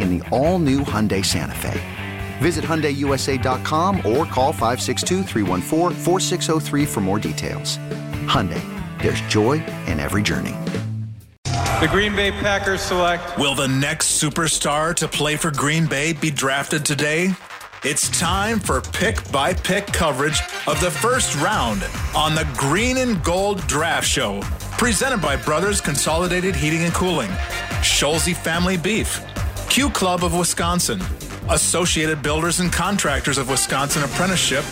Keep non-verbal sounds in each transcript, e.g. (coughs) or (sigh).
in the all-new Hyundai Santa Fe. Visit HyundaiUSA.com or call 562 for more details. Hyundai, there's joy in every journey. The Green Bay Packers select. Will the next superstar to play for Green Bay be drafted today? It's time for pick by pick coverage of the first round on the Green and Gold Draft Show, presented by Brothers Consolidated Heating and Cooling, Scholze Family Beef, Q Club of Wisconsin, Associated Builders and Contractors of Wisconsin Apprenticeship,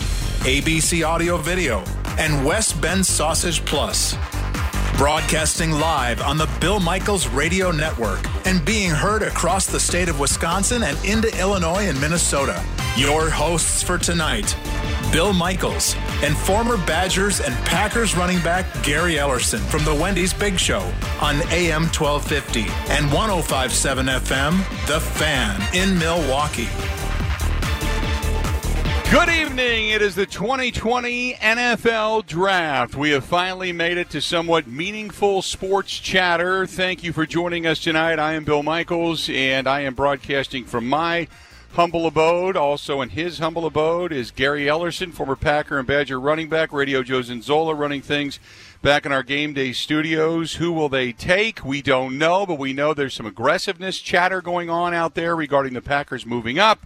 ABC Audio Video, and West Bend Sausage Plus. Broadcasting live on the Bill Michaels Radio Network and being heard across the state of Wisconsin and into Illinois and Minnesota. Your hosts for tonight, Bill Michaels and former Badgers and Packers running back Gary Ellerson from the Wendy's Big Show on AM 1250 and 1057 FM, The Fan in Milwaukee. Good evening. It is the 2020 NFL Draft. We have finally made it to somewhat meaningful sports chatter. Thank you for joining us tonight. I am Bill Michaels, and I am broadcasting from my humble abode. Also in his humble abode is Gary Ellerson, former Packer and Badger running back. Radio Joe Zinzola running things back in our game day studios. Who will they take? We don't know, but we know there's some aggressiveness chatter going on out there regarding the Packers moving up.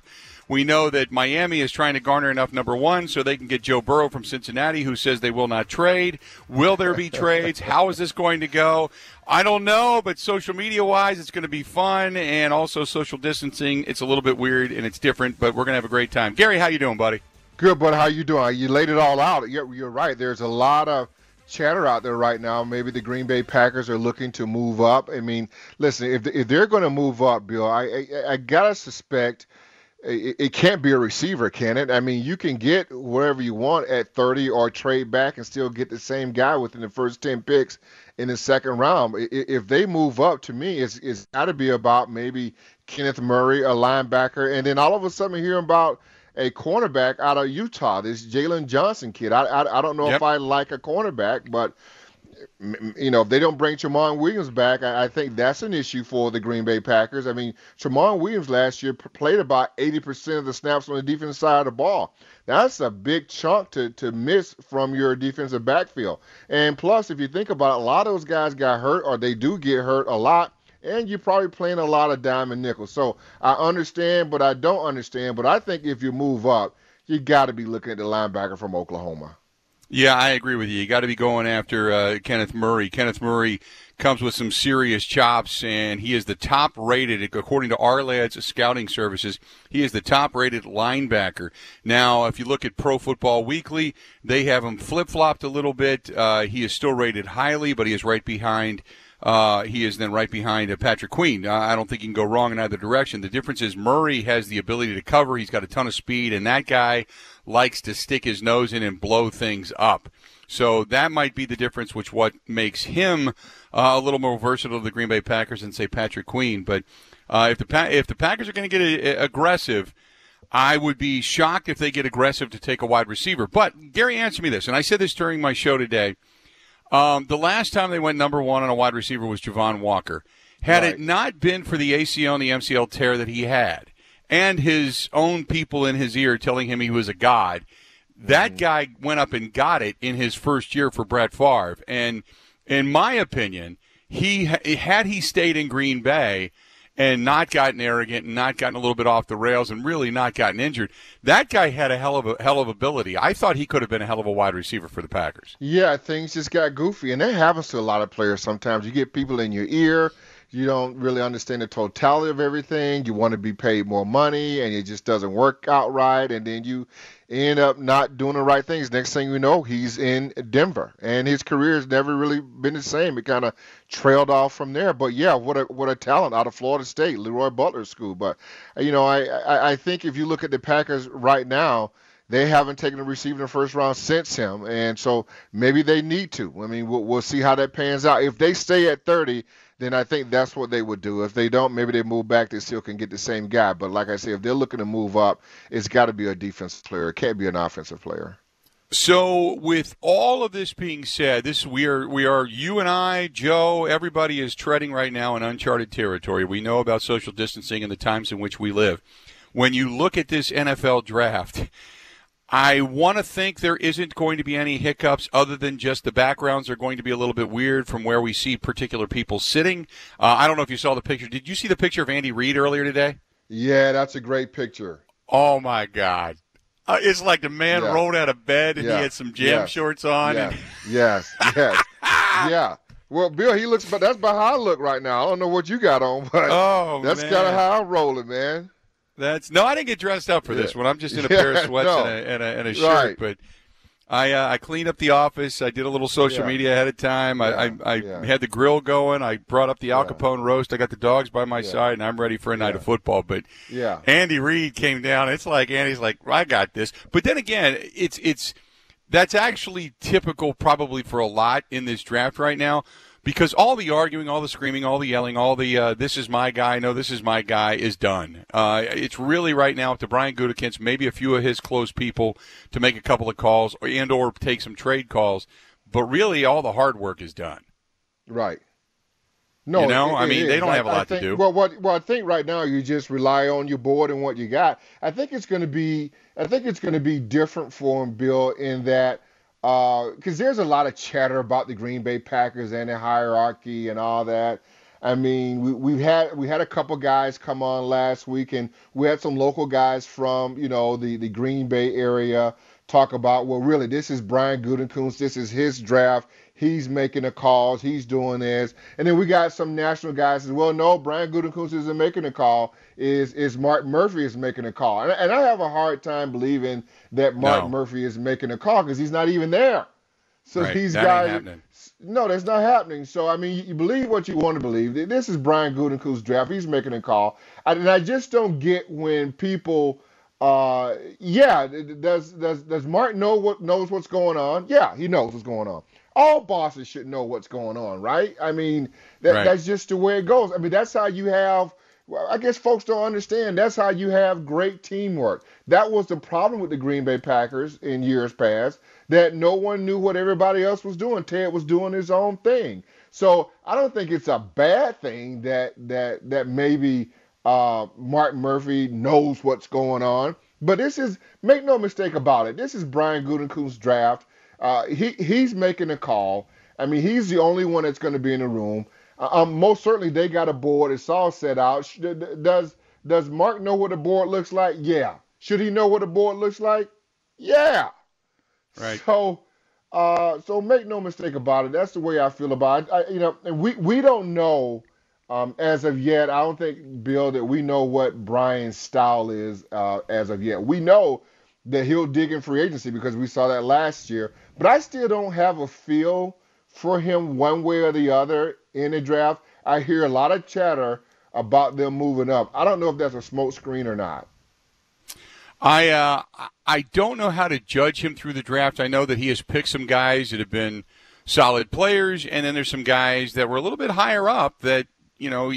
We know that Miami is trying to garner enough number one so they can get Joe Burrow from Cincinnati, who says they will not trade. Will there be trades? How is this going to go? I don't know, but social media wise, it's going to be fun, and also social distancing. It's a little bit weird and it's different, but we're going to have a great time. Gary, how you doing, buddy? Good, buddy. How you doing? You laid it all out. You're, you're right. There's a lot of chatter out there right now. Maybe the Green Bay Packers are looking to move up. I mean, listen, if if they're going to move up, Bill, I I, I gotta suspect it, it, can't be a receiver, can it? I mean, you can get whatever you want at 30 or trade back and still get the same guy within the first 10 picks in the second round. If they move up, to me, it's, it's got to be about maybe Kenneth Murray, a linebacker, and then all of a sudden hearing about a cornerback out of Utah, this Jaylon Johnson kid. I, I, I don't know yep. if I like a cornerback, but – you know, if they don't bring Tramon Williams back, I, think that's an issue for the Green Bay Packers. I mean, Tramon Williams last year played about 80% of the snaps on the defensive side of the ball. That's a big chunk to, to miss from your defensive backfield. And plus, if you think about it, a lot of those guys got hurt or they do get hurt a lot. And you're probably playing a lot of diamond nickels. So I understand, but I don't understand. But I think if you move up, you got to be looking at the linebacker from Oklahoma. Yeah, I agree with you. You got to be going after uh, Kenneth Murray. Kenneth Murray comes with some serious chops, and he is the top rated, according to Ourlads Scouting Services, he is the top rated linebacker. Now, if you look at Pro Football Weekly, they have him flip flopped a little bit. Uh, he is still rated highly, but he is right behind. Uh, he is then right behind uh, Patrick Queen. Uh, I don't think you can go wrong in either direction. The difference is Murray has the ability to cover. He's got a ton of speed, and that guy likes to stick his nose in and blow things up. So that might be the difference, which what makes him uh, a little more versatile to the Green Bay Packers than say Patrick Queen. But uh, if the pa- if the Packers are going to get a- a- aggressive, I would be shocked if they get aggressive to take a wide receiver. But Gary, answer me this, and I said this during my show today. Um, the last time they went number one on a wide receiver was Javon Walker. Had right. it not been for the ACL and the MCL tear that he had, and his own people in his ear telling him he was a god, that mm. guy went up and got it in his first year for Brett Favre. And in my opinion, he had he stayed in Green Bay and not gotten arrogant and not gotten a little bit off the rails and really not gotten injured, that guy had a hell of a hell of ability. I thought he could have been a hell of a wide receiver for the Packers. Yeah, things just got goofy, and that happens to a lot of players. Sometimes you get people in your ear you don't really understand the totality of everything. You want to be paid more money, and it just doesn't work out right. And then you end up not doing the right things. Next thing you know, he's in Denver, and his career has never really been the same. It kind of trailed off from there. But yeah, what a what a talent out of Florida State, Leroy Butler School. But uh, you know, I I, I think if you look at the Packers right now they haven't taken a receiver in the first round since him, and so maybe they need to. I mean, we'll, we'll see how that pans out. If they stay at 30, then I think that's what they would do. If they don't, maybe they move back. They still can get the same guy. But like I say, if they're looking to move up, it's got to be a defensive player. It can't be an offensive player. So, with all of this being said, this we are we are you and I, Joe, everybody is treading right now in uncharted territory. We know about social distancing and the times in which we live. When you look at this NFL draft, I want to think there isn't going to be any hiccups other than just the backgrounds are going to be a little bit weird from where we see particular people sitting. Uh, I don't know if you saw the picture. Did you see the picture of Andy Reid earlier today? Yeah, that's a great picture. Oh my God. Uh, it's like the man yeah. rolled out of bed and yeah. he had some jam yes. shorts on. Yes, and... (laughs) yes, yes. (laughs) yeah. Well, Bill, he looks, but that's about how I look right now. I don't know what you got on, but oh, that's kind of how I'm rolling, man. That's no, I didn't get dressed up for this one. I'm just in a (laughs) pair of sweats no. and, a, and, a, and a shirt. Right. But I uh, I cleaned up the office. I did a little social yeah. media ahead of time. I I, I yeah. had the grill going. I brought up the Al Capone roast. I got the dogs by my side, and I'm ready for a night of football. But yeah, Andy Reid came down. It's like Andy's like, I got this. But then again, it's it's that's actually typical probably for a lot in this draft right now because all the arguing, all the screaming, all the yelling, all the uh, "this is my guy," "no, this is my guy" is done. Uh, it's really right now up to Brian Gutekunst, maybe a few of his close people, to make a couple of calls and or take some trade calls. But really, all the hard work is done. Right. No, you know, it, I mean, they don't have a lot think, to do. Well, what well, I think right now you just rely on your board and what you got. I think it's going to be, I think it's going to be different for him, Bill, in that because uh, there's a lot of chatter about the Green Bay Packers and the hierarchy and all that. I mean, we, we've had we had a couple guys come on last week, and we had some local guys from you know the the Green Bay area talk about well, really, this is Brian Gutekunst, this is his draft. He's making the calls. He's doing this. And then we got some national guys as well. No, Brian Gutekunst isn't making a call. Is is Mark Murphy is making a call. And, and I have a hard time believing that Mark no. Murphy is making a call because he's not even there. So right. these that guys, no, that's not happening. So I mean, you believe what you want to believe. This is Brian Gutekunst's draft. He's making a call, and I just don't get when people. Uh, yeah, does does does Mark know what knows what's going on? Yeah, he knows what's going on all bosses should know what's going on, right? I mean, that, right. that's just the way it goes. I mean, that's how you have. Well, I guess folks don't understand. That's how you have great teamwork. That was the problem with the Green Bay Packers in years past. That no one knew what everybody else was doing. Ted was doing his own thing. So I don't think it's a bad thing that that that maybe uh, Mark Murphy knows what's going on. But this is make no mistake about it. This is Brian Gutekunst's draft. Uh, he he's making a call. I mean, he's the only one that's going to be in the room. Uh, um, most certainly, they got a board. It's all set out. Does does Mark know what a board looks like? Yeah. Should he know what a board looks like? Yeah. Right. So, uh, so make no mistake about it. That's the way I feel about it. I, you know, and we we don't know um, as of yet. I don't think Bill that we know what Brian's style is uh, as of yet. We know that he'll dig in free agency because we saw that last year. But I still don't have a feel for him one way or the other in the draft. I hear a lot of chatter about them moving up. I don't know if that's a smokescreen or not. I uh, I don't know how to judge him through the draft. I know that he has picked some guys that have been solid players, and then there's some guys that were a little bit higher up that you know,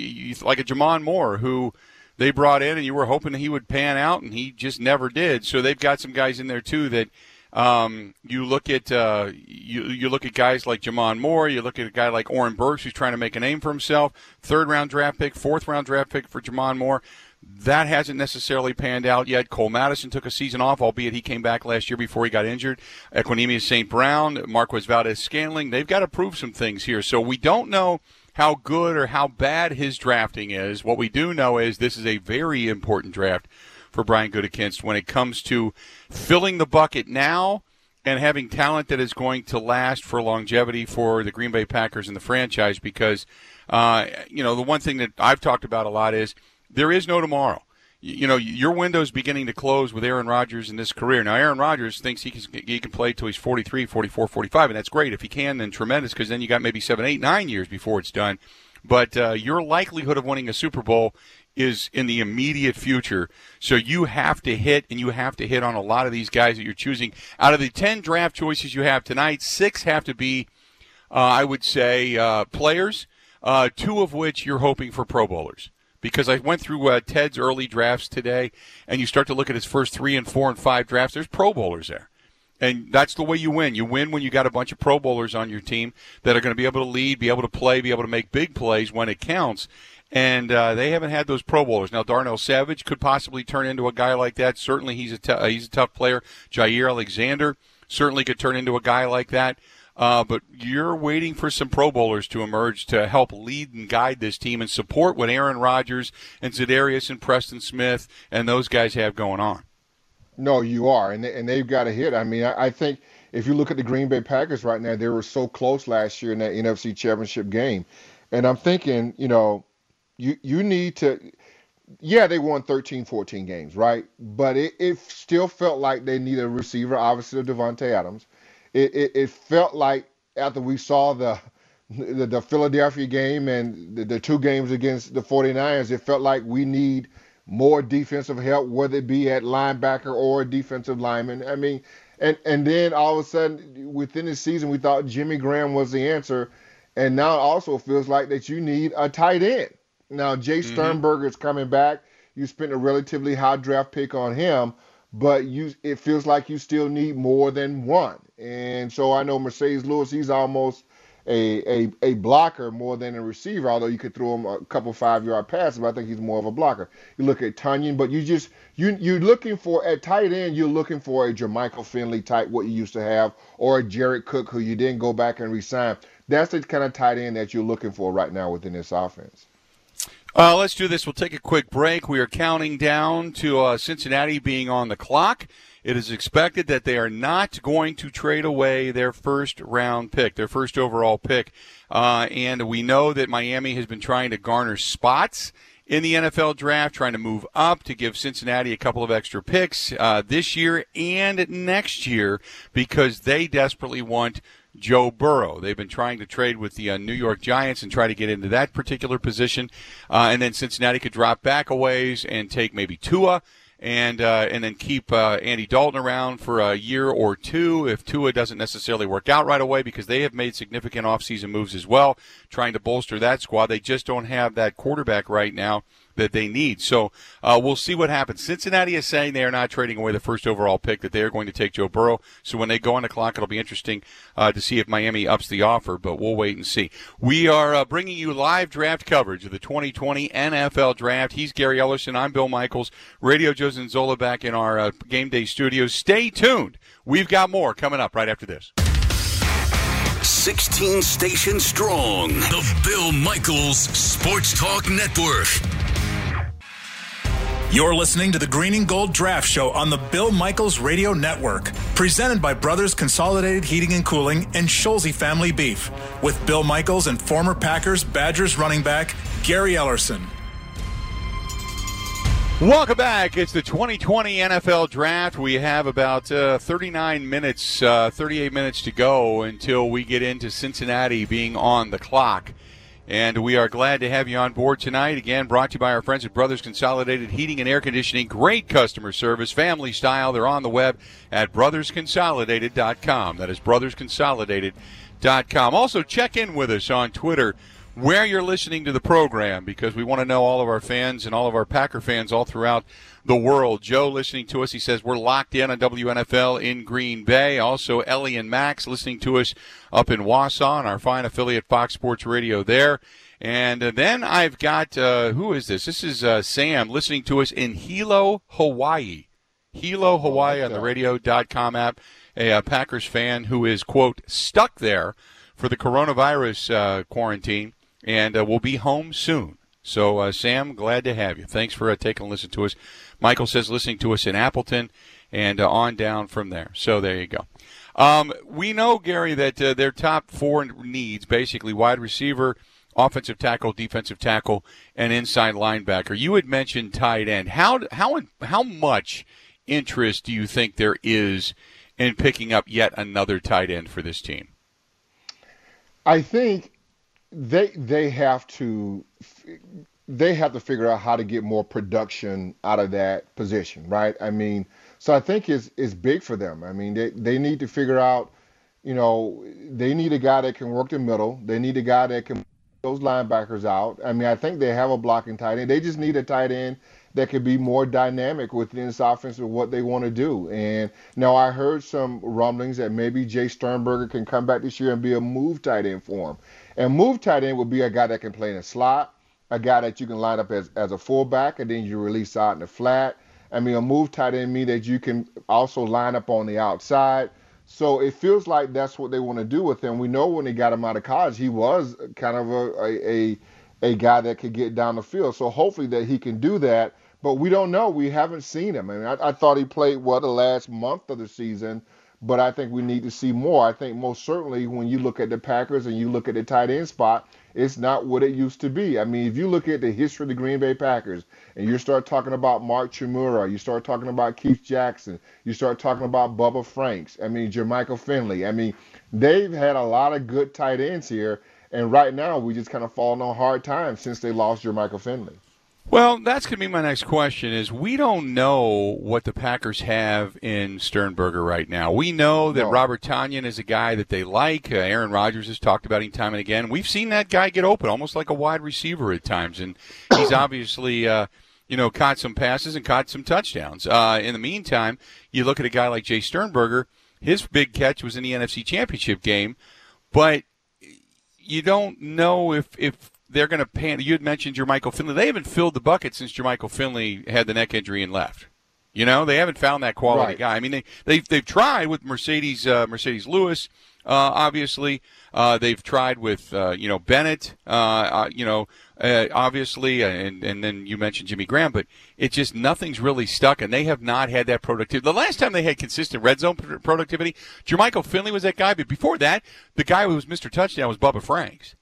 like a J'Mon Moore who they brought in, and you were hoping he would pan out, and he just never did. So they've got some guys in there too that um, you look at uh, you you look at guys like J'Mon Moore. You look at a guy like Oren Burks who's trying to make a name for himself. Third round draft pick, fourth round draft pick for J'Mon Moore. That hasn't necessarily panned out yet. Cole Madison took a season off, albeit he came back last year before he got injured. Equanimeous St. Brown, Marquez Valdes Scantling. they've got to prove some things here. So we don't know how good or how bad his drafting is. What we do know is this is a very important draft for Brian Gutekunst when it comes to filling the bucket now and having talent that is going to last for longevity for the Green Bay Packers and the franchise. Because, uh, you know, the one thing that I've talked about a lot is there is no tomorrow. You know, your window's beginning to close with Aaron Rodgers in this career. Now, Aaron Rodgers thinks he can, he can play till he's 43, 44, 45, and that's great. If he can, then tremendous, because then you got maybe seven, eight, nine years before it's done. But uh, your likelihood of winning a Super Bowl is in the immediate future. So you have to hit, and you have to hit on a lot of these guys that you're choosing. Out of the 10 draft choices you have tonight, six have to be, uh, I would say, uh, players, uh, two of which you're hoping for Pro Bowlers. Because I went through uh, Ted's early drafts today, and you start to look at his first three and four and five drafts, there's Pro Bowlers there. And that's the way you win. You win when you got a bunch of Pro Bowlers on your team that are going to be able to lead, be able to play, be able to make big plays when it counts and uh, they haven't had those Pro Bowlers. Now, Darnell Savage could possibly turn into a guy like that. Certainly, he's a t- uh, he's a tough player. Jaire Alexander certainly could turn into a guy like that. Uh, but you're waiting for some Pro Bowlers to emerge to help lead and guide this team and support what Aaron Rodgers and Za'Darius and Preston Smith and those guys have going on. No, you are, and they, and they've got a hit. I mean, I, I think if you look at the Green Bay Packers right now, they were so close last year in that NFC Championship game, and I'm thinking, you know, you you need to yeah, they won 13, 14 games, right? But it, it still felt like they needed a receiver, obviously Davante Adams. It, it, it felt like after we saw the the, the Philadelphia game and the, the, two games against the 49ers, it felt like we need more defensive help, whether it be at linebacker or defensive lineman. I mean, and and then all of a sudden within the season, we thought Jimmy Graham was the answer, and now it also feels like that you need a tight end. Now, Jace mm-hmm. Sternberger is coming back. You spent a relatively high draft pick on him, but you it feels like you still need more than one. And so I know Marcedes Lewis, he's almost a, a a blocker more than a receiver, although you could throw him a couple five yard passes, but I think he's more of a blocker. You look at Tonyan, but you just you you're looking for at tight end, you're looking for a Jermichael Finley type, what you used to have, or a Jared Cook who you didn't go back and resign. That's the kind of tight end that you're looking for right now within this offense. Uh, let's do this. We'll take a quick break. We are counting down to uh, Cincinnati being on the clock. It is expected that they are not going to trade away their first round pick, their first overall pick. Uh, and we know that Miami has been trying to garner spots in the NFL draft, trying to move up to give Cincinnati a couple of extra picks uh, this year and next year because they desperately want Joe Burrow. They've been trying to trade with the uh, New York Giants and try to get into that particular position. Uh, and then Cincinnati could drop back a ways and take maybe Tua and uh, and then keep uh, Andy Dalton around for a year or two if Tua doesn't necessarily work out right away because they have made significant offseason moves as well, trying to bolster that squad. They just don't have that quarterback right now that they need. So uh, we'll see what happens. Cincinnati is saying they are not trading away the first overall pick, that they are going to take Joe Burrow. So when they go on the clock, it'll be interesting uh, to see if Miami ups the offer, but we'll wait and see. We are uh, bringing you live draft coverage of the 2020 NFL Draft. He's Gary Ellerson. I'm Bill Michaels. Radio Joe Zola back in our uh, game day studios. Stay tuned. We've got more coming up right after this. 16 stations strong. The Bill Michaels Sports Talk Network. You're listening to the Green and Gold Draft Show on the Bill Michaels Radio Network, presented by Brothers Consolidated Heating and Cooling and Scholze Family Beef, with Bill Michaels and former Packers Badgers running back Gary Ellerson. Welcome back. It's the 2020 NFL Draft. We have about uh, 39 minutes, uh, 38 minutes to go until we get into Cincinnati being on the clock. And we are glad to have you on board tonight. Again, brought to you by our friends at Brothers Consolidated Heating and Air Conditioning. Great customer service, family style. They're on the web at brothersconsolidated.com. That is brothersconsolidated.com. Also, check in with us on Twitter where you're listening to the program because we want to know all of our fans and all of our Packer fans all throughout the world. Joe listening to us, he says we're locked in on WNFL in Green Bay. Also, Ellie and Max listening to us up in Wausau on our fine affiliate Fox Sports Radio there. And uh, then I've got, uh, who is this? This is uh, Sam listening to us in Hilo, Hawaii. Hilo, Hawaii on the radio.com app. A, a Packers fan who is, quote, stuck there for the coronavirus uh, quarantine and uh, will be home soon. So, uh, Sam, glad to have you. Thanks for uh, taking a listen to us. Michael says listening to us in Appleton and uh, on down from there. So, there you go. Um, we know, Gary, that uh, their top four needs basically wide receiver, offensive tackle, defensive tackle, and inside linebacker. You had mentioned tight end. How, how, how much interest do you think there is in picking up yet another tight end for this team? I think they they have to they have to figure out how to get more production out of that position, right? I mean, so I think it's it's big for them. I mean, they they need to figure out, you know, they need a guy that can work the middle. They need a guy that can those linebackers out. I mean, I think they have a blocking tight end. They just need a tight end that could be more dynamic within this offense with what they want to do. And now I heard some rumblings that maybe Jace Sternberger can come back this year and be a move tight end for him. And move tight end would be a guy that can play in a slot, a guy that you can line up as, as a fullback, and then you release out in the flat. I mean, a move tight end means that you can also line up on the outside. So it feels like that's what they want to do with him. We know when they got him out of college, he was kind of a, a, a guy that could get down the field. So hopefully that he can do that. But we don't know. We haven't seen him. I mean, I, I thought he played well the last month of the season but I think we need to see more. I think most certainly when you look at the Packers and you look at the tight end spot, it's not what it used to be. I mean, if you look at the history of the Green Bay Packers and you start talking about Mark Chmura, you start talking about Keith Jackson, you start talking about Bubba Franks, I mean, Jermichael Finley. I mean, they've had a lot of good tight ends here. And right now, we just kind of fallen on hard times since they lost Jermichael Finley. Well, that's going to be my next question. Is we don't know what the Packers have in Sternberger right now. We know that no. Robert Tonyan is a guy that they like. Uh, Aaron Rodgers has talked about him time and again. We've seen that guy get open, almost like a wide receiver at times, and he's (coughs) obviously. Uh, you know, caught some passes and caught some touchdowns. Uh, in the meantime, you look at a guy like Jace Sternberger. His big catch was in the NFC Championship game, but you don't know if if they're going to pan. You had mentioned Jermichael Finley. They haven't filled the bucket since Jermichael Finley had the neck injury and left. You know, they haven't found that quality right. guy. I mean, they they've they've tried with Mercedes uh, Marcedes Lewis. Uh, obviously, uh, they've tried with uh, you know Bennett. Uh, uh, you know, obviously, and and then you mentioned Jimmy Graham, but it's just nothing's really stuck, and they have not had that productivity. The last time they had consistent red zone productivity, Jermichael Finley was that guy, but before that, the guy who was Mr. Touchdown was Bubba Franks.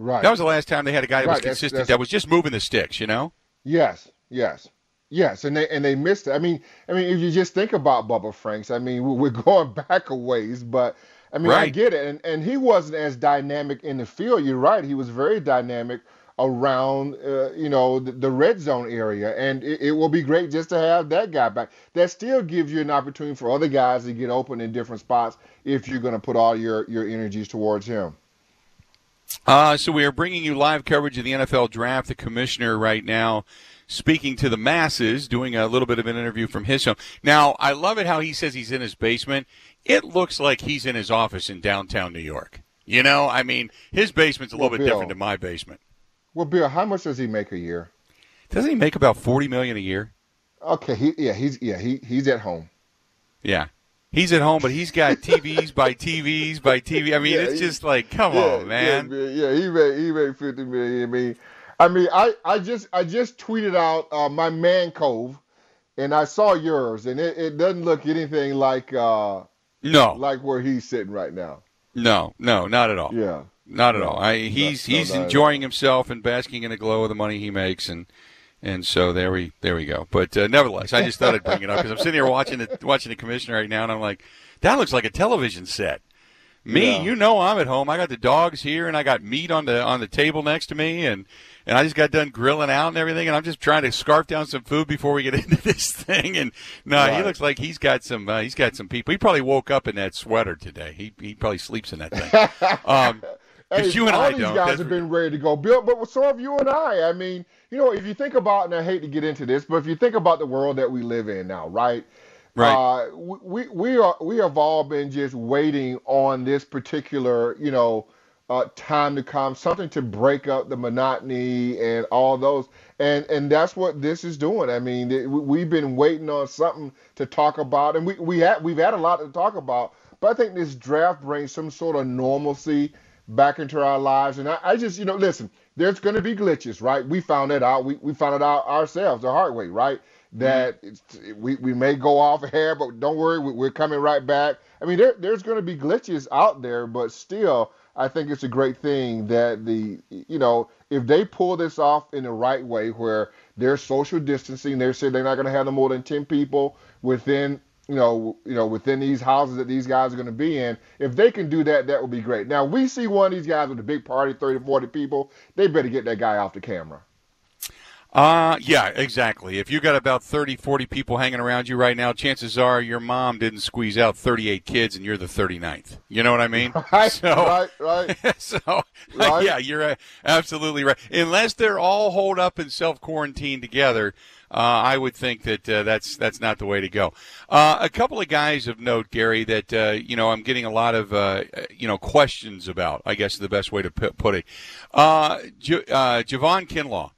Right. That was the last time they had a guy that right. was consistent. That's, that's, that was just moving the sticks. You know. Yes. Yes. Yes, and they and they missed it. I mean, I mean, if you just think about Bubba Franks, I mean, we're (laughs) going back a ways, but I mean, right. I get it, and and he wasn't as dynamic in the field. You're right; he was very dynamic around, uh, you know, the, the, red zone area, and it, it, will be great just to have that guy back. That still gives you an opportunity for other guys to get open in different spots if you're going to put all your your energies towards him. Uh, so we are bringing you live coverage of the NFL draft. The commissioner right now speaking to the masses, doing a little bit of an interview from his home. Now, I love it how he says he's in his basement. It looks like he's in his office in downtown New York. You know, I mean, his basement's a little bit Bill, different than my basement. Well, Bill, how much does he make a year? Doesn't he make about forty million a year? Okay, he, yeah, he's yeah, he he's at home. Yeah, He's at home, but he's got TVs by TVs by TV. I mean, yeah, it's just like, come yeah, on, man. Yeah, yeah, he made he made fifty million. I mean, I mean, I, I just I just tweeted out uh, my man cove, and I saw yours, and it, it doesn't look anything like uh, no like where he's sitting right now. No, no, not at all. Yeah, not at all. I, he's no, he's no, enjoying himself and basking in the glow of the money he makes, and and so there we there we go. But uh, nevertheless, I just thought I'd bring it up because I'm sitting here watching the watching the commissioner right now, and I'm like, that looks like a television set. Me, yeah. you know, I'm at home. I got the dogs here, and I got meat on the on the table next to me, and and I just got done grilling out and everything, and I'm just trying to scarf down some food before we get (laughs) into this thing. And no, right. he looks like he's got some uh, he's got some people. He probably woke up in that sweater today. He he probably sleeps in that thing. (laughs) um, hey, you and all I these don't. guys That's have been ready to go. Bill, but so have you and I. I mean, you know, if you think about, and I hate to get into this, but if you think about the world that we live in now, right? Right. Uh, we we are we have all been just waiting on this particular, you know, uh, time to come, something to break up the monotony and all those, and and that's what this is doing. I mean, it, we- we've been waiting on something to talk about, and we we had we've had a lot to talk about, but I think this draft brings some sort of normalcy back into our lives, and I, I just you know listen, there's going to be glitches, right? We found that out. We we found it out ourselves the hard way, right? Mm-hmm. That it's, we we may go off air, but don't worry, we, we're coming right back. I mean, there there's going to be glitches out there, but still. I think it's a great thing that the you know if they pull this off in the right way where they're social distancing, they say they're not going to have no more than ten people within you know you know within these houses that these guys are going to be in. If they can do that, that would be great. Now we see one of these guys with a big party, 30, 40 people. They better get that guy off the camera. Uh, yeah, exactly. If you got about 30, 40 people hanging around you right now, chances are your mom didn't squeeze out 38 kids and you're the 39th. You know what I mean? (laughs) Right, So, right, right. (laughs) so, (laughs) Right. yeah, you're uh, absolutely right. Unless they're all holed up and self quarantined together, I would think that uh, that's that's not the way to go. Uh, a couple of guys of note, Gary, that uh, you know I'm getting a lot of uh, you know questions about. I guess is the best way to put it. Uh, J- uh, Javon Kinlaw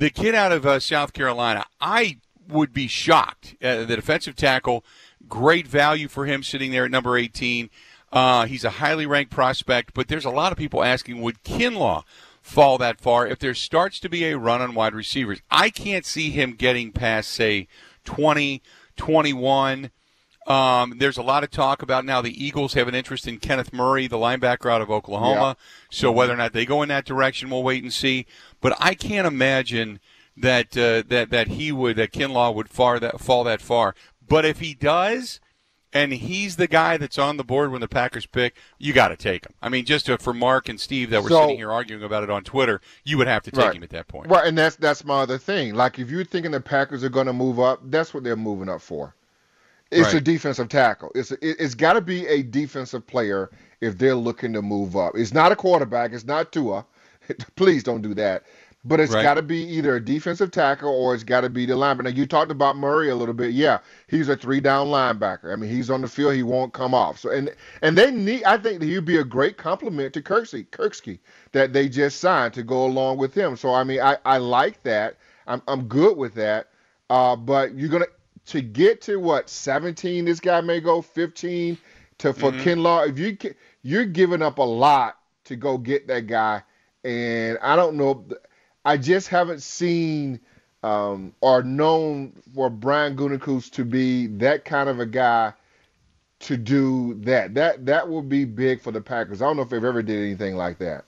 the kid out of uh, South Carolina, I would be shocked. Uh, the defensive tackle, great value for him sitting there at number 18. Uh, he's a highly ranked prospect, but there's a lot of people asking would Kinlaw fall that far if there starts to be a run on wide receivers? I can't see him getting past, say, 20, 21. Um, there's a lot of talk about now the Eagles have an interest in Kenneth Murray, the linebacker out of Oklahoma. So whether or not they go in that direction, we'll wait and see. But I can't imagine that uh, that that he would that Kinlaw would far that fall that far. But if he does, and he's the guy that's on the board when the Packers pick, you got to take him. I mean, just to, for Mark and Steve that were So- sitting here arguing about it on Twitter, you would have to take Right. him at that point. Right, and that's that's my other thing. Like if you're thinking the Packers are going to move up, that's what they're moving up for. It's a defensive tackle. It's a, it, it's got to be a defensive player if they're looking to move up. It's not a quarterback. It's not Tua. (laughs) Please don't do that. But it's Right. got to be either a defensive tackle or it's got to be the linebacker. Now you talked about Murray a little bit. Yeah, he's a three down linebacker. I mean, he's on the field. He won't come off. So and and they need. I think that he'd be a great complement to Kirksey, Kirksey that they just signed to go along with him. So I mean, I I like that. I'm I'm good with that. Uh, but you're gonna to get to what 17. This guy may go 15 to for Kinlaw. If you you're giving up a lot to go get that guy, and I don't know. I just haven't seen um, or known for Brian Gutekunst to be that kind of a guy to do that. That that would be big for the Packers. I don't know if they've ever did anything like that.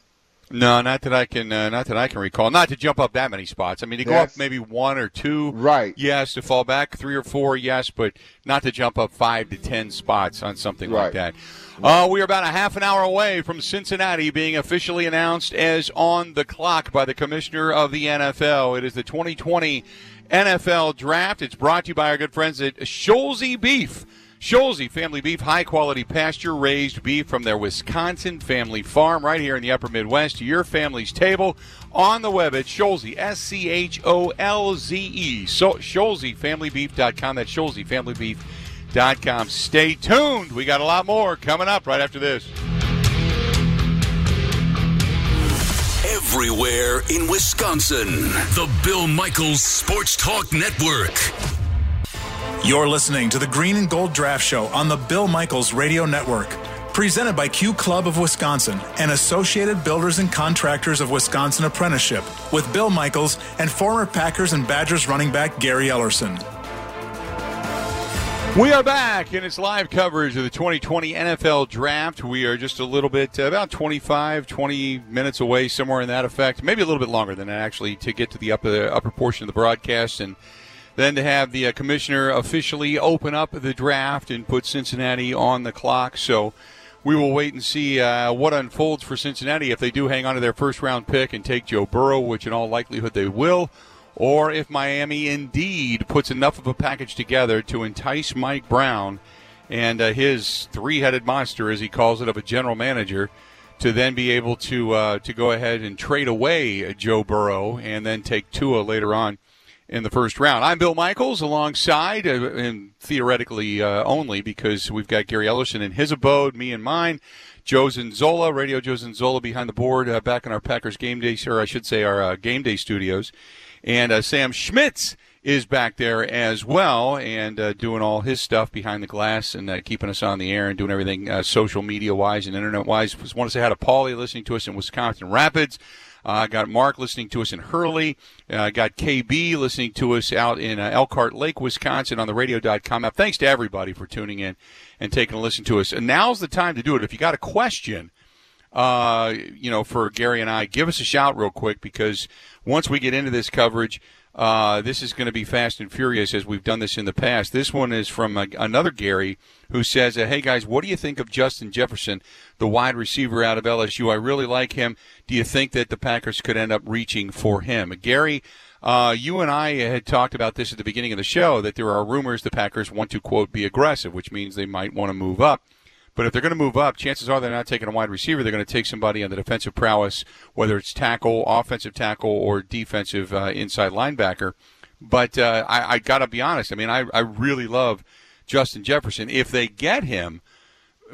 No, not that I can. Uh, not that I can recall. Not to jump up that many spots. I mean, to go Yes. up maybe one or two. Right. Yes, to fall back three or four. Yes, but not to jump up five to ten spots on something like Right. that. Uh, we are about a half an hour away from Cincinnati being officially announced as on the clock by the commissioner of the NFL. It is the 2020 NFL Draft. It's brought to you by our good friends at Scholze Beef. Scholze Family Beef, high quality pasture raised beef from their Wisconsin family farm right here in the upper Midwest your family's table on the web at Scholze, S C H O L Z E. So, ScholzeFamilyBeef.com. That's ScholzeFamilyBeef.com. Stay tuned. We got a lot more coming up right after this. Everywhere in Wisconsin. The Bill Michaels Sports Talk Network. You're listening to the Green and Gold Draft Show on the Bill Michaels Radio Network. Presented by Q Club of Wisconsin and Associated Builders and Contractors of Wisconsin Apprenticeship with Bill Michaels and former Packers and Badgers running back Gary Ellerson. We are back in its live coverage of the 2020 NFL Draft. We are just a little bit, uh, about 25, 20 minutes away, somewhere in that effect. Maybe a little bit longer than that, actually, to get to the upper, upper portion of the broadcast and then to have the uh, commissioner officially open up the draft and put Cincinnati on the clock. So we will wait and see uh, what unfolds for Cincinnati if they do hang on to their first round pick and take Joe Burrow, which in all likelihood they will, or if Miami indeed puts enough of a package together to entice Mike Brown and uh, his three headed monster, as he calls it, of a general manager to then be able to uh, to go ahead and trade away Joe Burrow and then take Tua later on in the first round. I'm Bill Michaels alongside, uh, and theoretically uh, only because we've got Gary Ellerson in his abode, me and mine. Joe Zinzola, Radio Joe Zinzola behind the board uh, back in our Packers game day, or I should say our uh, game day studios. And uh, Sam Schmitz is back there as well and uh, doing all his stuff behind the glass and uh, keeping us on the air and doing everything uh, social media wise and internet wise. Just want to say hi to Paulie listening to us in Wisconsin Rapids. I uh, got Mark listening to us in Hurley. I uh, got KB listening to us out in uh, Elkhart Lake, Wisconsin on the radio.com app. Thanks to everybody for tuning in and taking a listen to us. And now's the time to do it. If you got a question, uh, you know, for Gary and I, give us a shout real quick because once we get into this coverage, uh, this is going to be fast and furious as we've done this in the past. This one is from a, another Gary who says, uh, Hey guys, what do you think of Justin Jefferson, the wide receiver out of LSU? I really like him. Do you think that the Packers could end up reaching for him? Gary, uh, you and I had talked about this at the beginning of the show that there are rumors the Packers want to, quote, be aggressive, which means they might want to move up. But if they're going to move up, chances are they're not taking a wide receiver. They're going to take somebody on the defensive prowess, whether it's tackle, offensive tackle, or defensive uh, inside linebacker. But uh, I, I got to be honest. I mean, I, I really love Justin Jefferson. If they get him,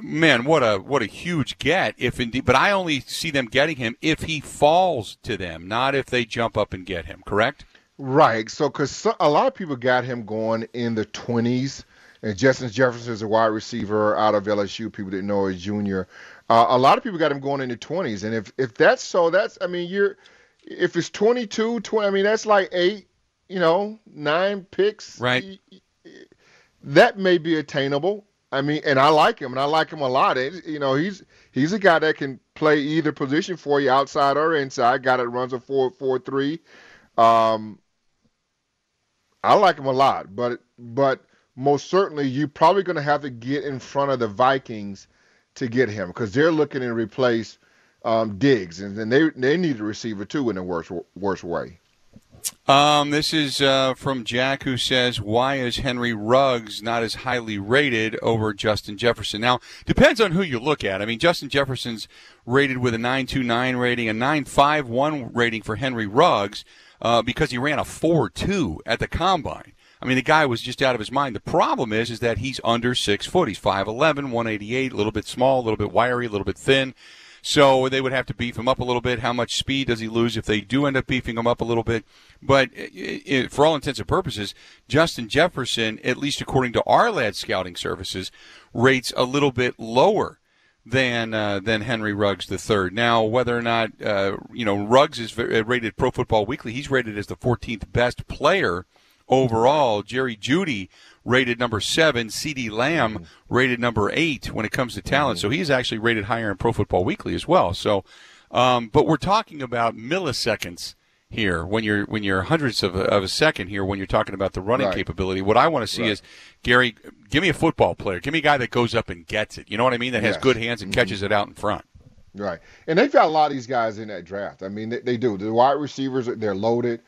man, what a what a huge get. If indeed, but I only see them getting him if he falls to them, not if they jump up and get him. Correct? Right. So, because a lot of people got him going in the twenties and Justin Jefferson is a wide receiver out of LSU. People didn't know he's junior. Uh, a lot of people got him going in the 20s, and if if that's so, that's I mean you're if it's 22, 20, I mean that's like eight, you know, nine picks. Right. That may be attainable. I mean, and I like him, and I like him a lot. You know, he's he's a guy that can play either position for you, outside or inside. Guy that runs a four four three. Um, I like him a lot, but but most certainly you're probably going to have to get in front of the Vikings to get him because they're looking to replace um, Diggs, and, they they need a receiver too in a worse worse way. Um, this is uh, from Jack who says, "Why is Henry Ruggs not as highly rated over Justin Jefferson?" Now, depends on who you look at. I mean, Justin Jefferson's rated with a 9.29 rating, a 9.51 rating for Henry Ruggs uh, because he ran a 4.2 at the combine. I mean, the guy was just out of his mind. The problem is, is that he's under six foot. He's 5'11", 188, a little bit small, a little bit wiry, a little bit thin. So they would have to beef him up a little bit. How much speed does he lose if they do end up beefing him up a little bit? But it, for all intents and purposes, Justin Jefferson, at least according to our lad scouting services, rates a little bit lower than uh, than Henry Ruggs III. Now, whether or not uh, you know Ruggs is rated Pro Football Weekly, he's rated as the 14th best player overall. Jerry Jeudy rated number seven. CeeDee Lamb rated number eight when it comes to talent. So he's actually rated higher in Pro Football Weekly as well. So, um, but we're talking about milliseconds here when you're when you're hundredths of a, of a second here when you're talking about the running right. capability. What I want to see right. is Gary, give me a football player. Give me a guy that goes up and gets it. You know what I mean? That has good hands and mm-hmm. catches it out in front. Right, and they've got a lot of these guys in that draft. I mean, they, they do. The wide receivers, they're loaded.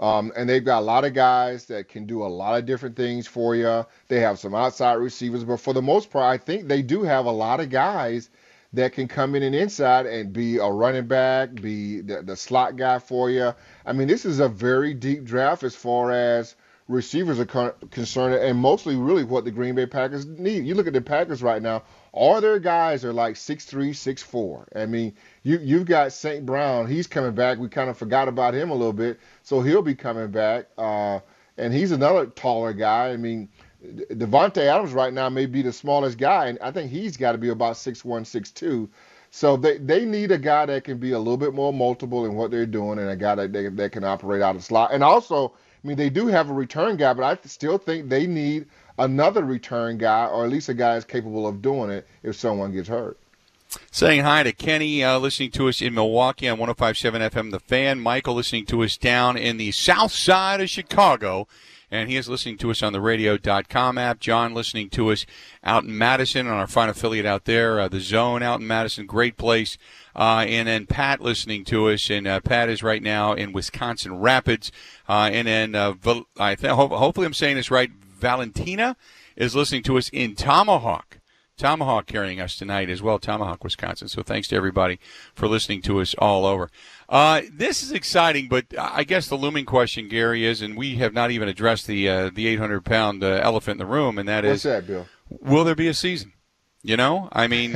Um, and they've got a lot of guys that can do a lot of different things for you. They have some outside receivers, but for the most part, I think they do have a lot of guys that can come in and inside and be a running back, be the, the slot guy for you. I mean, this is a very deep draft as far as receivers are con- concerned, and mostly really what the Green Bay Packers need. You look at the Packers right now; all their guys are like six three, six four. I mean, you you've got St. Brown; he's coming back. We kind of forgot about him a little bit, so he'll be coming back. Uh, and he's another taller guy. I mean, Davante Adams right now may be the smallest guy, and I think he's got to be about six one, six two. So they, they need a guy that can be a little bit more multiple in what they're doing, and a guy that they, that can operate out of slot. And also, I mean, they do have a return guy, but I still think they need another return guy, or at least a guy that's capable of doing it if someone gets hurt. Saying hi to Kenny, uh, listening to us in Milwaukee on 105.7 FM The Fan. Michael listening to us down in the south side of Chicago. And he is listening to us on the radio.com app. John listening to us out in Madison on our fine affiliate out there, uh, the Zone out in Madison. Great place. Uh, and then Pat listening to us, and uh, Pat is right now in Wisconsin Rapids. Uh, and then uh, I th- hopefully I'm saying this right. Valentina is listening to us in Tomahawk. Tomahawk carrying us tonight as well, Tomahawk, Wisconsin. So thanks to everybody for listening to us all over. Uh, this is exciting, but I guess the looming question, Gary, is, and we have not even addressed the uh, the 800 pound uh, elephant in the room, and that What's is, that, Bill? will there be a season? You know, I mean,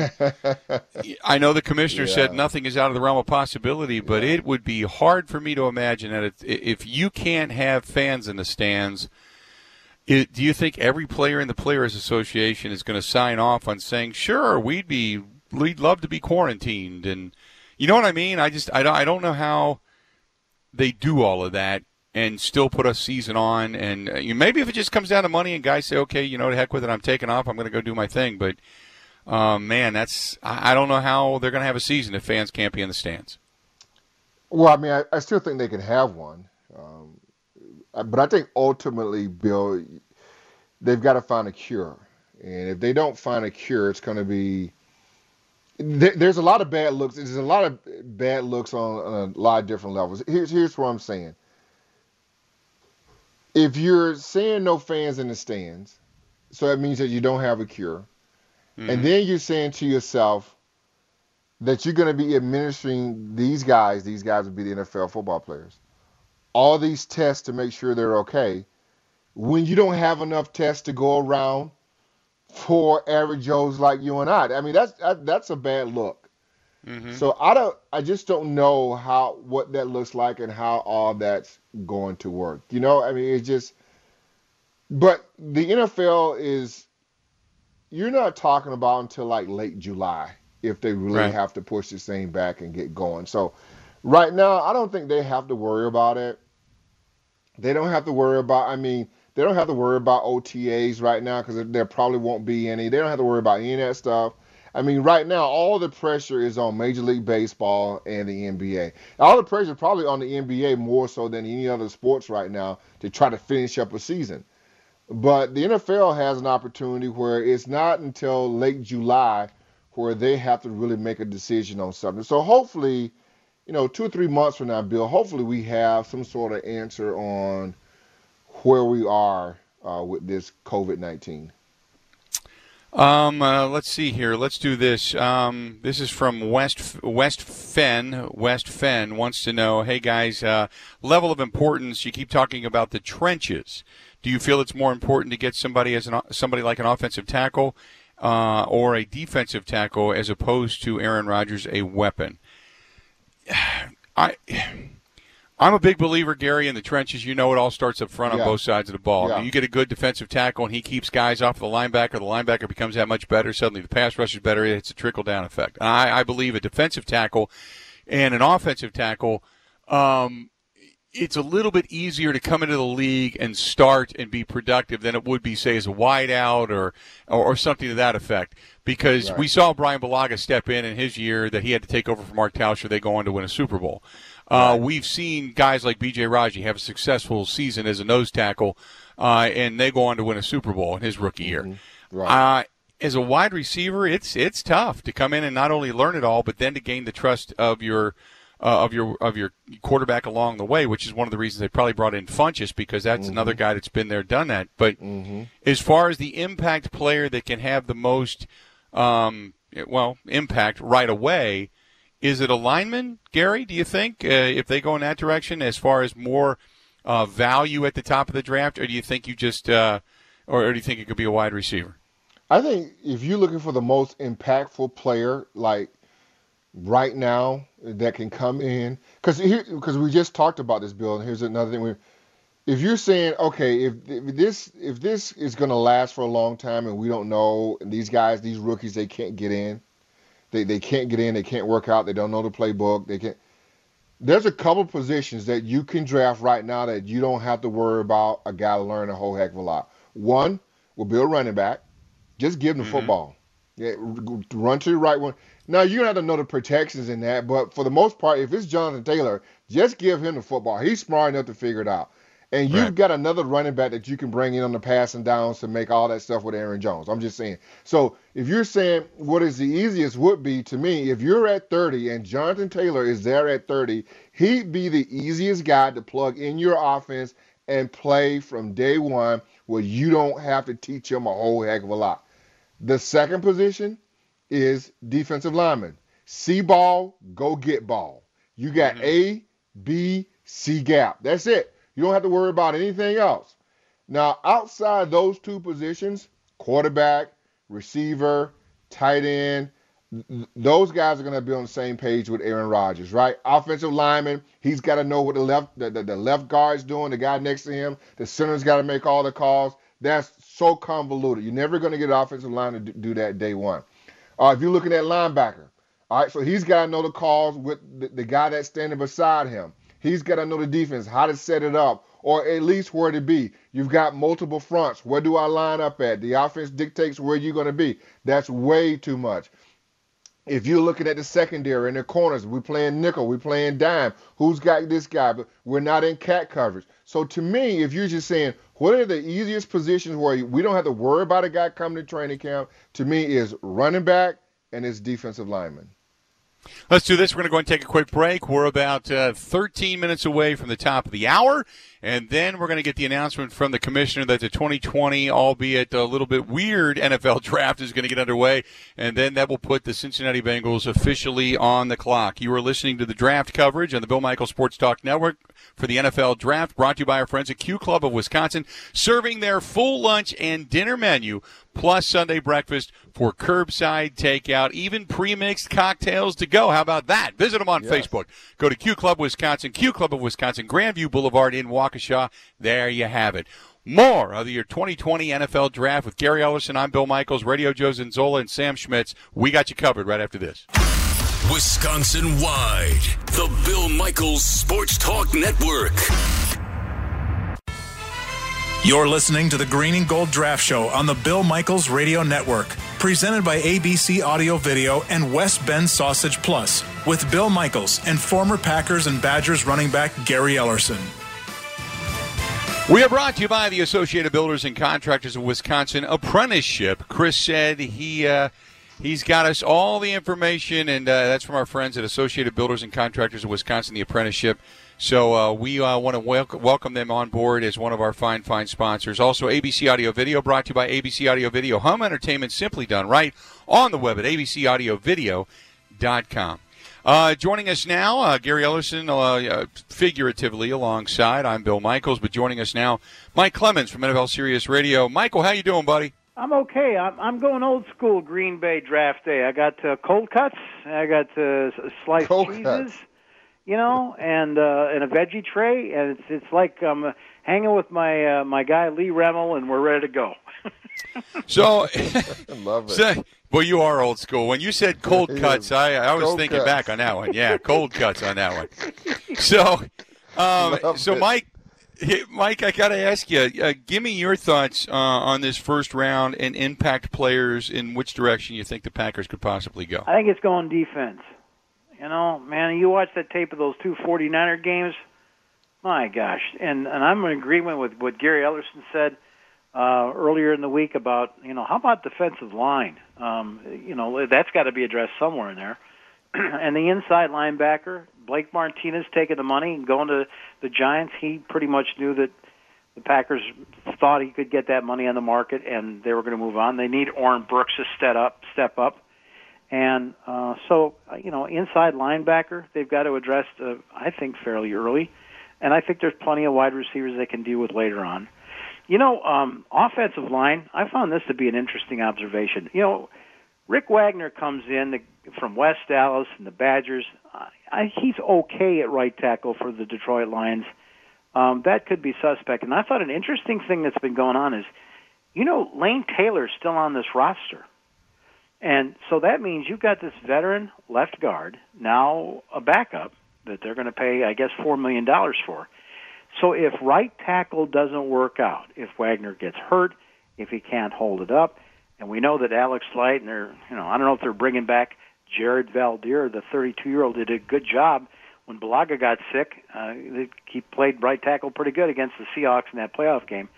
(laughs) I know the commissioner Yeah. said nothing is out of the realm of possibility, but it would be hard for me to imagine that if, if you can't have fans in the stands, do you think every player in the Players Association is going to sign off on saying, "Sure, we'd be, we'd love to be quarantined," and you know what I mean? I just, I don't, I don't know how they do all of that and still put a season on. And uh, you, maybe if it just comes down to money and guys say, "Okay, you know, to heck with it, I'm taking off. I'm going to go do my thing," but um, man, that's I I don't know how they're going to have a season if fans can't be in the stands. Well, I mean, I, I still think they can have one, um, Uh, but I think ultimately, Bill, they've got to find a cure. And if they don't find a cure, it's going to be there, there's a lot of bad looks. There's a lot of bad looks on, on a lot of different levels. Here's here's what I'm saying. If you're saying no fans in the stands, so that means that you don't have a cure, mm-hmm. and then you're saying to yourself that you're going to be administering these guys. These guys would be the NFL football players. All these tests to make sure they're okay. When you don't have enough tests to go around for average Joes like you and I. I mean, that's that, that's a bad look. Mm-hmm. So I don't. I just don't know how what that looks like and how all that's going to work. You know, I mean, it's just. But the NFL is. You're not talking about until like late July if they really Right. have to push this thing back and get going. So, right now, I don't think they have to worry about it. They don't have to worry about. I mean, they don't have to worry about OTAs right now because there probably won't be any. They don't have to worry about any of that stuff. I mean, right now, all the pressure is on Major League Baseball and the NBA. All the pressure is probably on the NBA more so than any other sports right now to try to finish up a season. But the NFL has an opportunity where it's not until late July where they have to really make a decision on something. So hopefully, you know, two or three months from now, Bill, hopefully we have some sort of answer on where we are uh, with this COVID 19. Um, uh, let's see here. Let's do this. Um, this is from West West Fen. West Fen wants to know, hey guys, uh, level of importance. You keep talking about the trenches. Do you feel it's more important to get somebody as an somebody like an offensive tackle uh, or a defensive tackle as opposed to Aaron Rodgers, a weapon? (sighs) I. I'm a big believer, Gary, in the trenches. You know, it all starts up front Yeah. on both sides of the ball. Yeah. You get a good defensive tackle, and he keeps guys off the linebacker. The linebacker becomes that much better. Suddenly, the pass rush is better. It's a trickle down effect. I, I believe a defensive tackle and an offensive tackle. Um, it's a little bit easier to come into the league and start and be productive than it would be, say, as a wideout or or, or something to that effect. Because we saw Bryan Bulaga step in in his year that he had to take over for Mark Tauscher. They go on to win a Super Bowl. Uh, we've seen guys like B.J. Raji have a successful season as a nose tackle, uh, and they go on to win a Super Bowl in his rookie year. Right. Uh, as a wide receiver, it's it's tough to come in and not only learn it all, but then to gain the trust of your uh, of your of your quarterback along the way, which is one of the reasons they probably brought in Funchess because that's another guy that's been there, done that. But as far as the impact player that can have the most, um, well, impact right away, is it a lineman, Gary? Do you think uh, if they go in that direction, as far as more uh, value at the top of the draft, or do you think you just, uh, or, or do you think it could be a wide receiver? I think if you're looking for the most impactful player, like right now, that can come in, because because we just talked about this, Bill. And here's another thing: we, if you're saying, okay, if, if this if this is going to last for a long time, and we don't know, and these guys, these rookies, they can't get in, they they can't get in, they can't work out, they don't know the playbook, they can't. There's a couple positions that you can draft right now that you don't have to worry about a guy to learn a whole heck of a lot. One will be a running back. Just give him the mm-hmm. football. Yeah, run to the right one. Now you're gonna have to know the protections in that, but for the most part, if it's Jonathan Taylor, just give him the football. He's smart enough to figure it out. And you've Right. got another running back that you can bring in on the passing downs to make all that stuff with Aaron Jones. I'm just saying. So if you're saying what is the easiest would be to me, if you're at 30 and Jonathan Taylor is there at 30, he'd be the easiest guy to plug in your offense and play from day one where you don't have to teach him a whole heck of a lot. The second position is defensive lineman. See ball, go get ball. You got mm-hmm. A, B, C gap. That's it. You don't have to worry about anything else. Now, outside those two positions, quarterback, receiver, tight end, those guys are going to be on the same page with Aaron Rodgers, right? Offensive lineman, he's got to know what the left the, the, the left guard's doing, the guy next to him, the center's got to make all the calls. That's so convoluted. You're never going to get an offensive line to do that day one. If you're looking at linebacker, all right, so he's got to know the calls with the, the guy that's standing beside him. He's got to know the defense, how to set it up, or at least where to be. You've got multiple fronts. Where do I line up at? The offense dictates where you're going to be. That's way too much. If you're looking at the secondary and the corners, we're playing nickel, we're playing dime. Who's got this guy? But we're not in cat coverage. So to me, if you're just saying what are the easiest positions where we don't have to worry about a guy coming to training camp, to me is running back and his defensive lineman. Let's do this. We're going to go and take a quick break. We're about uh, 13 minutes away from the top of the hour. And then we're going to get the announcement from the commissioner that the 2020, albeit a little bit weird NFL draft is going to get underway. And then that will put the Cincinnati Bengals officially on the clock. You are listening to the draft coverage on the Bill Michael Sports Talk Network for the NFL draft brought to you by our friends at Q Club of Wisconsin, serving their full lunch and dinner menu plus Sunday breakfast for curbside takeout, even pre-mixed cocktails to go. How about that? Visit them on yes. Facebook. Go to Q Club Wisconsin, Q Club of Wisconsin, Grandview Boulevard in Waukesha. There you have it. More of the year 2020 NFL Draft with Gary Ellerson. I'm Bill Michaels, Radio Joe Zinzola, and Sam Schmitz. We got you covered right after this. Wisconsin wide, the Bill Michaels Sports Talk Network. You're listening to the Green and Gold Draft Show on the Bill Michaels Radio Network, presented by ABC Audio Video and West Bend Sausage Plus, with Bill Michaels and former Packers and Badgers running back Gary Ellerson. We are brought to you by the Associated Builders and Contractors of Wisconsin Apprenticeship. Chris said he uh, he's got us all the information, and uh, that's from our friends at Associated Builders and Contractors of Wisconsin, the Apprenticeship. So uh, we uh, want to wel- welcome them on board as one of our fine, fine sponsors. Also, ABC Audio Video brought to you by ABC Audio Video. Home entertainment simply done right on the web at abcaudiovideo.com. Uh, joining us now, uh, Gary Ellerson, uh, uh, figuratively alongside. I'm Bill Michaels, but joining us now, Mike Clemens from NFL Sirius Radio. Michael, how you doing, buddy? I'm okay. I'm, I'm going old school Green Bay draft day. I got uh, cold cuts. I got uh, sliced cold cheeses. Cuts you know, and uh, and a veggie tray, and it's it's like I'm uh, hanging with my uh, my guy Lee Remmel, and we're ready to go. (laughs) so, (laughs) love it. (laughs) So, well, you are old school. When you said cold cuts, I I was cold thinking cuts. back on that one. Yeah, cold cuts on that one. (laughs) So, um, so it. Mike. Mike, I got to ask you, uh, give me your thoughts uh, on this first round and impact players in which direction you think the Packers could possibly go. I think it's going defense. You know, man, you watch that tape of those two 49er games. My gosh, and and I'm in agreement with what Gary Ellerson said uh, earlier in the week about you know how about defensive line? Um, you know that's got to be addressed somewhere in there. (clears throat) and the inside linebacker, Blake Martinez, taking the money and going to the Giants. He pretty much knew that the Packers thought he could get that money on the market, and they were going to move on. They need Oren Burks to step up, step up. And uh, so, uh, you know, inside linebacker, they've got to address, uh, I think, fairly early. And I think there's plenty of wide receivers they can deal with later on. You know, um, offensive line, I found this to be an interesting observation. You know, Rick Wagner comes in the, from West Allis and the Badgers. I, he's okay at right tackle for the Detroit Lions. Um, that could be suspect. And I thought an interesting thing that's been going on is, you know, Lane Taylor's still on this roster. And so that means you've got this veteran left guard, now a backup that they're going to pay, I guess, $4 million for. So if right tackle doesn't work out, if Wagner gets hurt, if he can't hold it up, and we know that Alex Leitner, you know, I don't know if they're bringing back Jared Veldheer, the 32-year-old, did a good job when Bulaga got sick. Uh, he played right tackle pretty good against the Seahawks in that playoff game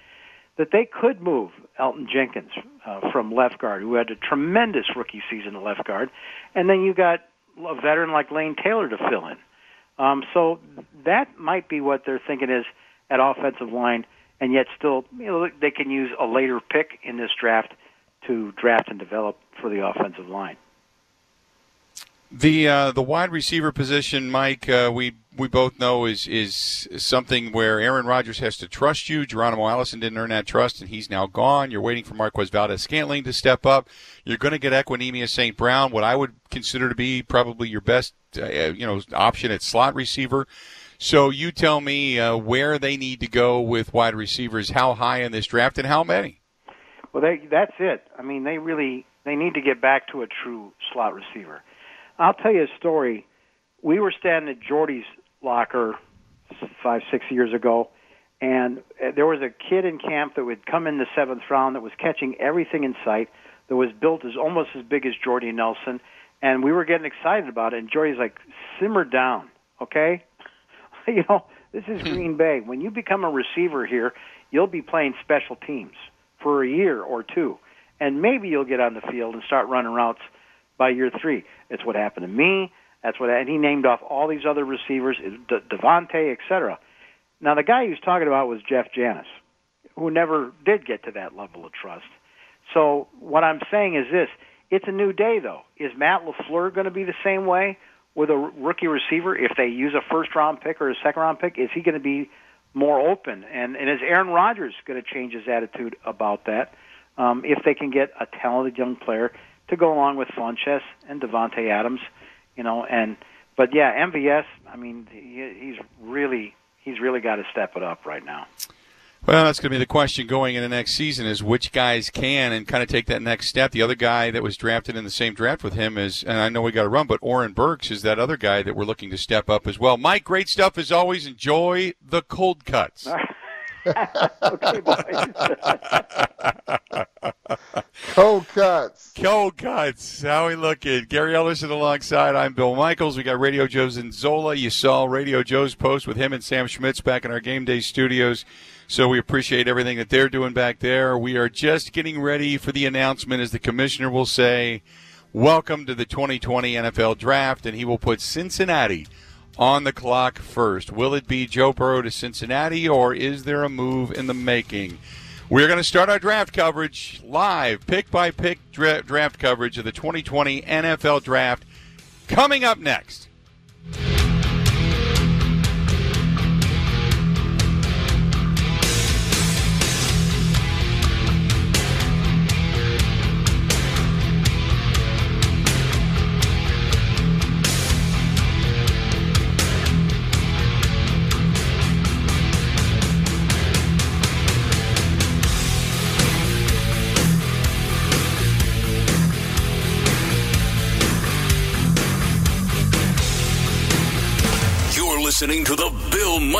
that they could move Elgton Jenkins uh, from left guard, who had a tremendous rookie season at left guard, and then you got a veteran like Lane Taylor to fill in. Um, so that might be what they're thinking is at offensive line, and yet still, you know, they can use a later pick in this draft to draft and develop for the offensive line. The uh, the wide receiver position, Mike, uh, we we both know is is something where Aaron Rodgers has to trust you. Geronimo Allison didn't earn that trust, and he's now gone. You're waiting for Marquez Valdes Scantling to step up. You're going to get Equanimeous St. Brown, what I would consider to be probably your best, uh, you know, option at slot receiver. So you tell me uh, where they need to go with wide receivers, how high in this draft, and how many. Well, they, that's it. I mean, they really they need to get back to a true slot receiver. I'll tell you a story. We were standing at Jordy's locker five, six years ago, and uh, there was a kid in camp that would come in the seventh round that was catching everything in sight, that was built as almost as big as Jordy Nelson, and we were getting excited about it. And Jordy's like, "Simmer down, okay? (laughs) you know, this is hmm. Green Bay. When you become a receiver here, you'll be playing special teams for a year or two, and maybe you'll get on the field and start running routes." by year three. It's what happened to me. That's what, and he named off all these other receivers, De- Davante, etc. Now, the guy he was talking about was Jeff Janis, who never did get to that level of trust. So, what I'm saying is this: it's a new day, though. Is Matt Lafleur going to be the same way with a rookie receiver? If they use a first-round pick or a second-round pick, is he going to be more open? And and is Aaron Rodgers going to change his attitude about that? Um, if they can get a talented young player to go along with Funchess and Davante Adams, you know, and but yeah, MVS. I mean, he, he's really he's really got to step it up right now. Well, that's going to be the question going into next season: is which guys can and kind of take that next step. The other guy that was drafted in the same draft with him is, and I know we got to run, but Oren Burks is that other guy that we're looking to step up as well. Mike, great stuff as always. Enjoy the cold cuts. (laughs) okay, boys. (laughs) Cold cuts. Cold cuts. How we looking? Gary Ellerson alongside. I'm Bill Michaels. We got Radio Joe Zinzola. You saw Radio Joe's post with him and Sam Schmitz back in our game day studios. So we appreciate everything that they're doing back there. We are just getting ready for the announcement, as the commissioner will say, "Welcome to the 2020 NFL Draft," and he will put Cincinnati on the clock first. Will it be Joe Burrow to Cincinnati, or is there a move in the making? We're going to start our draft coverage live, pick by pick dra- draft coverage of the 2020 NFL Draft coming up next.